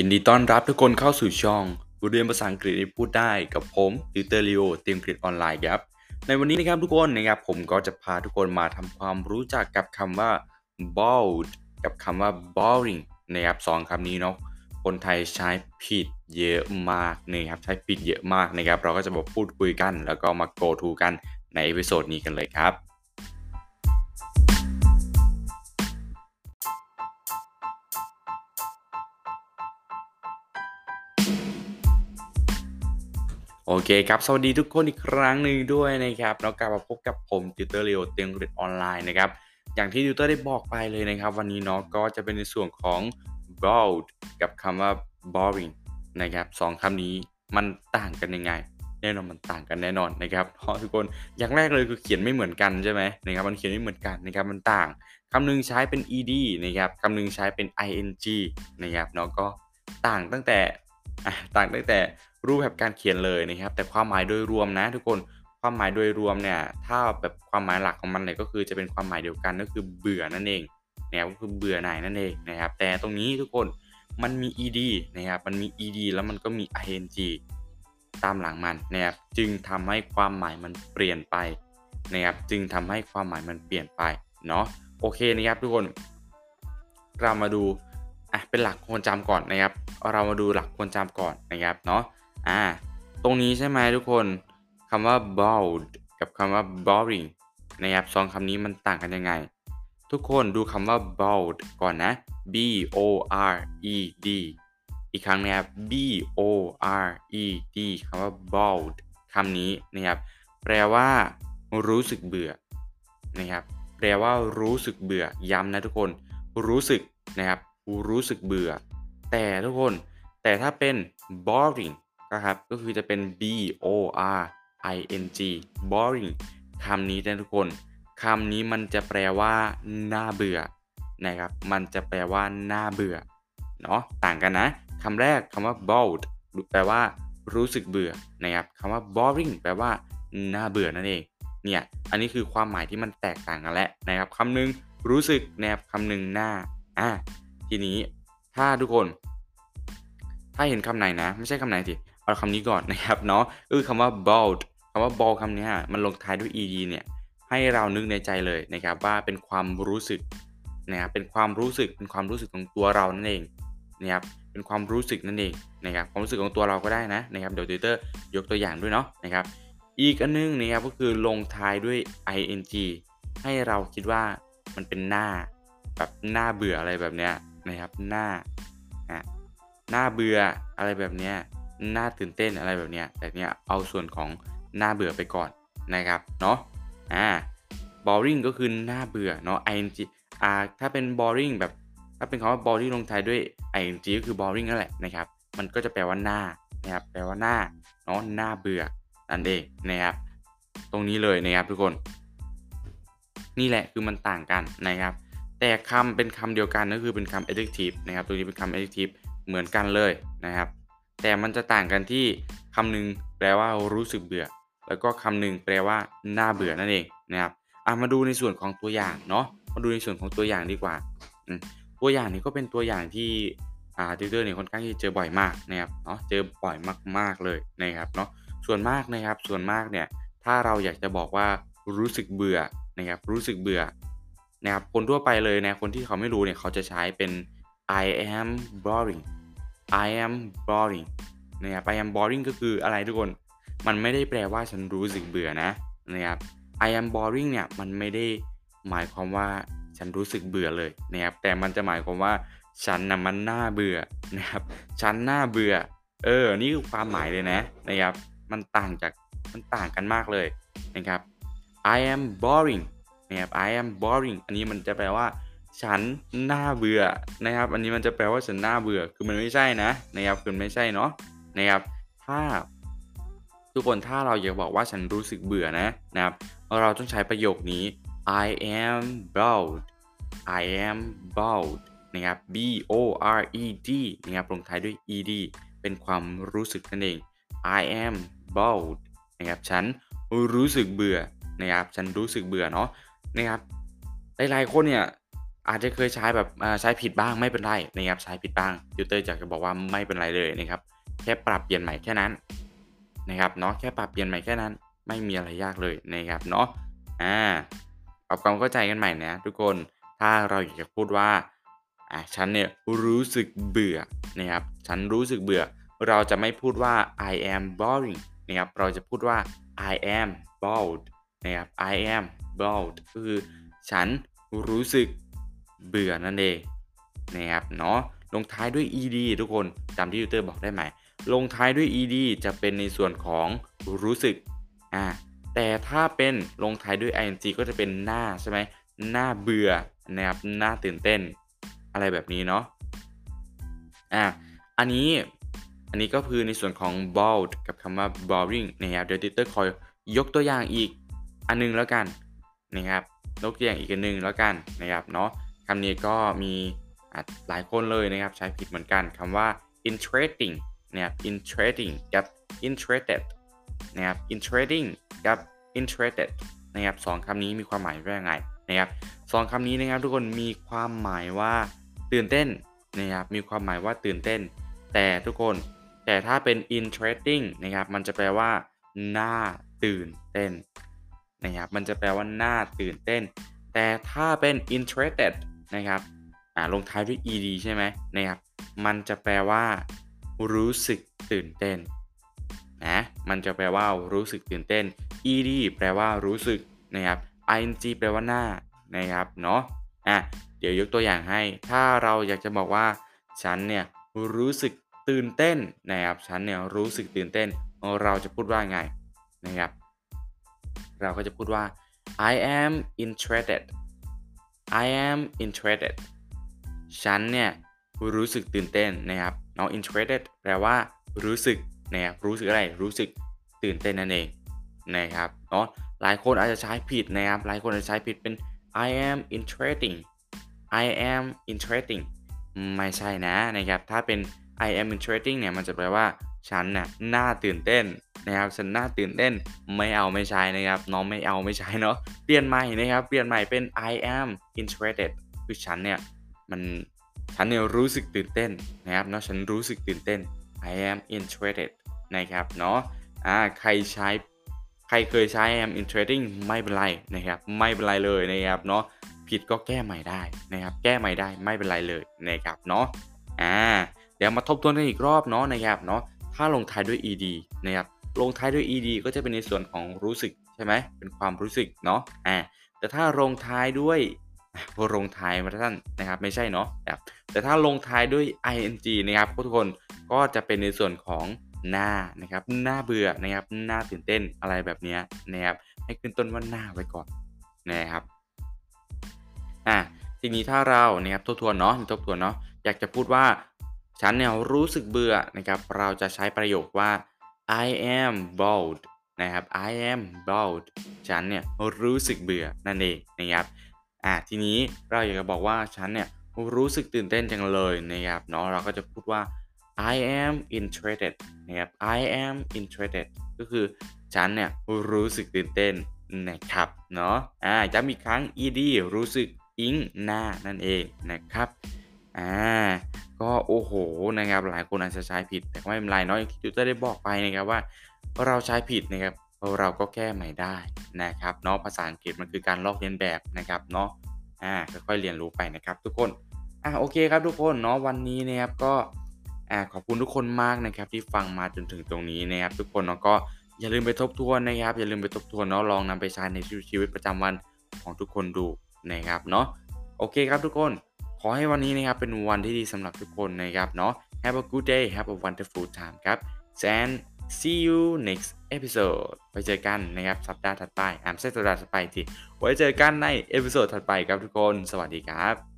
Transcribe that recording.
ยินดีต้อนรับทุกคนเข้าสู่ช่องเรียนภาษาอังกฤษพูดได้กับผมติวเตอร์ลีโอเตรียมอังกฤษออนไลน์ครับ ในวันนี้นะครับทุกคนนะครับผมก็จะพาทุกคนมาทำความรู้จักกับคำว่า bored กับคำว่า boring นะครับสองคำนี้เนาะคนไทยใช้ผิดเยอะมากนะครับใช้ผิดเยอะมากนะครับ เราก็จะมาพูดคุยกัน แล้วก็มา go through กันใน episode นี้กันเลยครับ โอเคครับสวัสดีทุกคนอีกครั้งหนึ่งด้วยนะครับแล้วกลับมาพบกับผมติวเตอร์เรียวเตียงกฤษออนไลน์นะครับอย่างที่ติวเตอร์ได้บอกไปเลยนะครับ วันนี้เนาะก็จะเป็นในส่วนของ bold กับคำว่า boring นะครับสองคำนี้มันต่างกันยังไง แน่นอนมันต่างกันแน่นอนนะครับเพราะทุกคนอย่างแรกเลยคือเขียนไม่เหมือนกันใช่ไหมนะครับมันเขียนไม่เหมือนกันนะครับมันต่างคำหนึ่งใช้เป็น ed นะครับคำหนึ่งใช้เป็น ing นะครับเนาะก็ต่างตั้งแต่ อะต่างตั้งแต่รูปแบบการเขียนเลยนะครับ แต่ความหมายโดยรวมนะ ทุกคนความหมายโดยรวมเนี่ยถ้าแบบความหมายหลักของมันเนี่ยก็คือจะเป็นความหมายเดียวกันก็คือเบื่อนั่นเองนะครับก็คือเบื่อหน่ายนั่นเองนะครับ แต่ตรงนี้ทุกคนมันมี ed นะครับมันมี ed แล้วมันก็มี ing ตามหลังมันนะครับจึงทำให้ความหมายมันเปลี่ยนไปนะครับจึงทำให้ความหมายมันเปลี่ยนไปเนาะโอเคนะครับทุกคนเรามาดูอะเป็นหลักควรจำก่อนนะครับ เรามาดูหลักควรจำก่อนนะครับเนาะอ่าตรงนี้ใช่ไหมทุกคนคำว่า bold กับคำว่า boring นะครับสองคำนี้มันต่างกันยังไง ทุกคนดูคำว่า bold ก่อนนะ b o r e d อีกครั้งนะครับ b o r e d คำว่า bold คำนี้นะครับแปลว่ารู้สึกเบื่อนะครับแปลว่ารู้สึกเบื่อย้ำนะทุกคน รู้สึกนะครับรู้สึกเบื่อ แต่ทุกคน แต่ถ้าเป็น boring นะครับ ก็คือจะเป็น b o r i n g boring คำนี้นะทุกคนคำนี้มันจะแปลว่าน่าเบื่อนะครับ มันจะแปลว่าน่าเบื่อเนาะต่างกันนะคำแรกคำว่า bold แปลว่ารู้สึกเบื่อนะครับคำว่า boring แปลว่าน่าเบื่อนั่นเองเนี่ยอันนี้คือความหมายที่มันแตกต่างกันแล้วนะครับคำหนึ่งรู้สึกนะครับคำหนึ่งหน้าอะทีนี้ ถ้าทุกคน ถ้าเห็นคำไหนนะ ไม่ใช่คำไหนสิเอาคำนี้ก่อนนะครับเนาะคือคำว่า bold คำว่า bold คำนี้มันลงท้ายด้วย ed เนี่ยให้เรานึกในใจเลยนะครับว่าเป็นความรู้สึกนะครับเป็นความรู้สึกเป็นความรู้สึกของตัวเรานั่นเองนะครับเป็นความรู้สึกนั่นเองนะครับความรู้สึกของตัวเราก็ได้นะนะครับเดี๋ยวติวเตอร์ยกตัวอย่างด้วยเนาะนะครับอีกอันนึงนะครับก็คือลงท้ายด้วย ing ให้เราคิดว่ามันเป็นหน้าแบบหน้าเบื่ออะไรแบบเนี้ย นะครับหน้าอะหน้าเบื่ออะไรแบบเนี้ยหน้าตื่นเต้นอะไรแบบเนี้ยแต่เนี้ยเอาส่วนของหน้าเบื่อไปก่อนนะครับเนาะอ่า boring ก็คือหน้าเบื่อเนาะ ing อ่าถ้าเป็น boring แบบถ้าเป็นคำว่า boring ลงท้ายด้วย ing ก็คือ boring นั่นแหละนะครับ มันก็จะแปลว่าหน้านะครับแปลว่าหน้าเนาะหน้าเบื่อนั่นเองนะครับ ตรงนี้เลยนะครับทุกคน นี่แหละคือมันต่างกันนะครับ แต่คำเป็นคำเดียวกันก็คือเป็นคำ adjective นะครับ ตัวนี้เป็นคำ adjective เหมือนกันเลยนะครับ แต่มันจะต่างกันที่คำหนึ่งแปลว่ารู้สึกเบื่อ แล้วก็คำหนึ่งแปลว่าน่าเบื่อนั่นเองนะครับอะมาดูในส่วนของตัวอย่างเนาะมาดูในส่วนของตัวอย่างดีกว่า ตัวอย่างนี้ก็เป็นตัวอย่างที่อ่าติวเตอร์เนี่ยค่อนข้างที่เจอบ่อยมากนะครับเนาะเจอบ่อยมากๆเลยนะครับเนาะส่วนมากนะครับส่วนมากเนี่ยถ้าเราอยากจะบอกว่ารู้สึกเบื่อนะครับรู้สึกเบื่อ นะครับคนทั่วไปเลยนะคนที่เขาไม่รู้เนี่ยเขาจะใช้เป็น I am boring I am boring นะครับ I am boring ก็คืออะไรทุกคน มันไม่ได้แปลว่าฉันรู้สึกเบื่อนะนะครับ I am boring เนี่ยมันไม่ได้หมายความว่าฉันรู้สึกเบื่อเลยนะครับแต่มันจะหมายความว่าฉันนะมันน่าเบื่อนะครับฉันน่าเบื่อ เออ นี่คือความหมายเลยนะนะครับ มันต่างจากมันต่างกันมากเลยนะครับ I am boring นะครับ I am boring อันนี้มันจะแปลว่า ฉันน่าเบื่อนะครับ อันนี้มันจะแปลว่าฉันน่าเบื่อ คือมันไม่ใช่นะนะครับคือไม่ใช่เนาะนะครับ ถ้า ทุกคนถ้าเราอยากบอกว่าฉันรู้สึกเบื่อนะนะครับ เราต้องใช้ประโยคนี้ I am bored I am bored นะครับ B O R E D นะครับลงท้ายด้วย E D เป็นความรู้สึกนั่นเอง I am bored นะครับ ฉันรู้สึกเบื่อ นะครับ ฉันรู้สึกเบื่อเนาะ นะครับหลายๆคนเนี่ยอาจจะเคยใช้แบบใช้ผิดบ้างไม่เป็นไรนะครับใช้ผิดบ้างติวเตอร์จะบอกว่าไม่เป็นไรเลยนะครับแค่ปรับเปลี่ยนใหม่แค่นั้นนะครับเนาะแค่ปรับเปลี่ยนใหม่แค่นั้น ไม่มีอะไรยากเลยนะครับเนาะอ่าปรับความเข้าใจกันใหม่นะทุกคนถ้าเราอยากจะพูดว่าอ่าฉันเนี่ยรู้สึกเบื่อนะครับฉันรู้สึกเบื่อ เราจะไม่พูดว่า I am boring นะครับเราจะพูดว่า I am bored นะครับ I am bored ก็คือฉันรู้สึกเบื่อนั่นเองนะครับเนาะลงท้ายด้วย ed ทุกคนจำที่ยูเตอร์บอกได้ไหม ลงท้ายด้วย ed จะเป็นในส่วนของรู้สึกอ่าแต่ถ้าเป็นลงท้ายด้วย ing ก็จะเป็นหน้าใช่ไหมหน้าเบื่อนะครับหน้าตื่นเต้น อะไรแบบนี้เนาะอ่าอันนี้อันนี้ก็คือในส่วนของ bold กับคำว่า boring นะครับเดี๋ยวติเตอร์คอยยกตัวอย่างอีกอันนึงแล้วกัน นะครับยกตัวอย่างอีกอันนึงแล้วกันนะครับเนาะคำนี้ก็มีหลายคนเลยนะครับใช้ผิดเหมือนกันคำว่า interesting นะครับ interesting กับ interested นะครับ interesting กับ interested นะครับสองคำนี้มีความหมายว่ายังไงนะครับสองคำนี้นะครับทุกคนมีความหมายว่าตื่นเต้นนะครับมีความหมายว่าตื่นเต้น แต่ทุกคนแต่ถ้าเป็น interesting นะครับมันจะแปลว่าน่าตื่นเต้น นะครับมันจะแปลว่าน่าตื่นเต้น แต่ถ้าเป็น interested นะครับอ่าลงท้ายด้วย ed ใช่ไหมนะครับมันจะแปลว่า รู้สึกตื่นเต้นนะมันจะแปลว่ารู้สึกตื่นเต้น ed แปลว่ารู้สึกนะครับ ing แปลว่าหน้านะครับเนาะอะเดี๋ยวยกตัวอย่างให้ ถ้าเราอยากจะบอกว่า ฉันเนี่ยรู้สึกตื่นเต้นนะครับ ฉันเนี่ยรู้สึกตื่นเต้น เราจะพูดว่าไงนะครับ เราก็จะพูดว่า I am interested I am interested ฉันเนี่ยรู้สึกตื่นเต้นนะครับเนาะ interested แปลว่ารู้สึกนะครับรู้สึกอะไร รู้สึกตื่นเต้นนั่นเองนะครับเนาะหลายคนอาจจะใช้ผิดนะครับ หลายคนอาจจะใช้ผิดเป็น I am interesting I am interesting ไม่ใช่นะนะครับ ถ้าเป็น I am interesting เนี่ย มันจะแปลว่า ฉันน่ะน่าตื่นเต้น นะครับฉันน่าตื่นเต้นไม่เอาไม่ใช้นะครับน้องไม่เอาไม่ใช้เนาะเปลี่ยนใหม่นะครับเปลี่ยนใหม่เป็น I am interested คือฉันเนี่ยมันฉันเนี่ยรู้สึกตื่นเต้นนะครับเนาะฉันรู้สึกตื่นเต้น I am interested นะครับเนาะอ่าใครใช้ใครเคยใช้ I am interesting ไม่เป็นไรนะครับไม่เป็นไรเลยนะครับเนาะผิดก็แก้ใหม่ได้นะครับแก้ใหม่ได้ไม่เป็นไรเลยนะครับเนาะอ่าเดี๋ยวมาทบทวนกันอีกรอบเนาะนะครับเนาะถ้าลงท้ายด้วย ed นะครับ ลงท้ายด้วย ed ก็จะเป็นในส่วนของรู้สึกใช่ไหมเป็นความรู้สึกเนาะอ่าแต่ถ้าลงท้ายด้วยลงท้ายมาท่านนะครับไม่ใช่เนาะครับแต่ถ้าลงท้ายด้วย ing นะครับทุกคนก็จะเป็นในส่วนของหน้านะครับหน้าเบื่อนะครับหน้าตื่นเต้นอะไรแบบนี้นะครับให้ขึ้นต้นว่าหน้าไว้ก่อนนะครับอะทีนี้ถ้าเรานะครับทบทวนเนาะทบทวนเนาะอยากจะพูดว่าฉันเนี่ยรู้สึกเบื่อนะครับเราจะใช้ประโยคว่า I am bored นะครับ I am bored ฉันเนี่ยรู้สึกเบื่อนั่นเองนะครับอะทีนี้เราอยากจะบอกว่าฉันเนี่ยรู้สึกตื่นเต้นจังเลยนะครับเนาะเราก็จะพูดว่า I am interested นะครับ I am interested ก็คือฉันเนี่ยรู้สึกตื่นเต้นนะครับเนาะอ่าจะมีครั้ง ed รู้สึกอิงหน้านั่นเองนะครับ อ่าก็โอ้โหนะครับหลายคนอาจจะใช้ผิด แต่ไม่เป็นไรเนาะอย่างที่จูเตอร์ได้บอกไปนะครับว่า เราใช้ผิดนะครับเราก็แก้ใหม่ได้นะครับเนาะภาษาอังกฤษมันคือการลอกเลียนแบบนะครับเนาะอ่าค่อยๆเรียนรู้ไปนะครับ ทุกคนอ่าโอเคครับทุกคนเนาะวันนี้นะครับก็อ่าขอบคุณทุกคนมากนะครับที่ฟังมาจนถึงตรงนี้นะครับ ทุกคนเนาะก็อย่าลืมไปทบทวนนะครับ อย่าลืมไปทบทวนเนาะลองนำไปใช้ในชีวิตประจำวันของทุกคนดูนะครับเนาะโอเคครับทุกคน ขอให้วันนี้นะครับเป็นวันที่ดีสำหรับทุกคนนะครับเนาะ Have a good day Have a wonderful time ครับ and see you next episode ไปเจอกันนะครับ สัปดาห์ถัดไปอ่าไม่ใช่สัปดาห์ถัดไปสิไว้เจอกันใน episode ถัดไปครับทุกคน สวัสดีครับ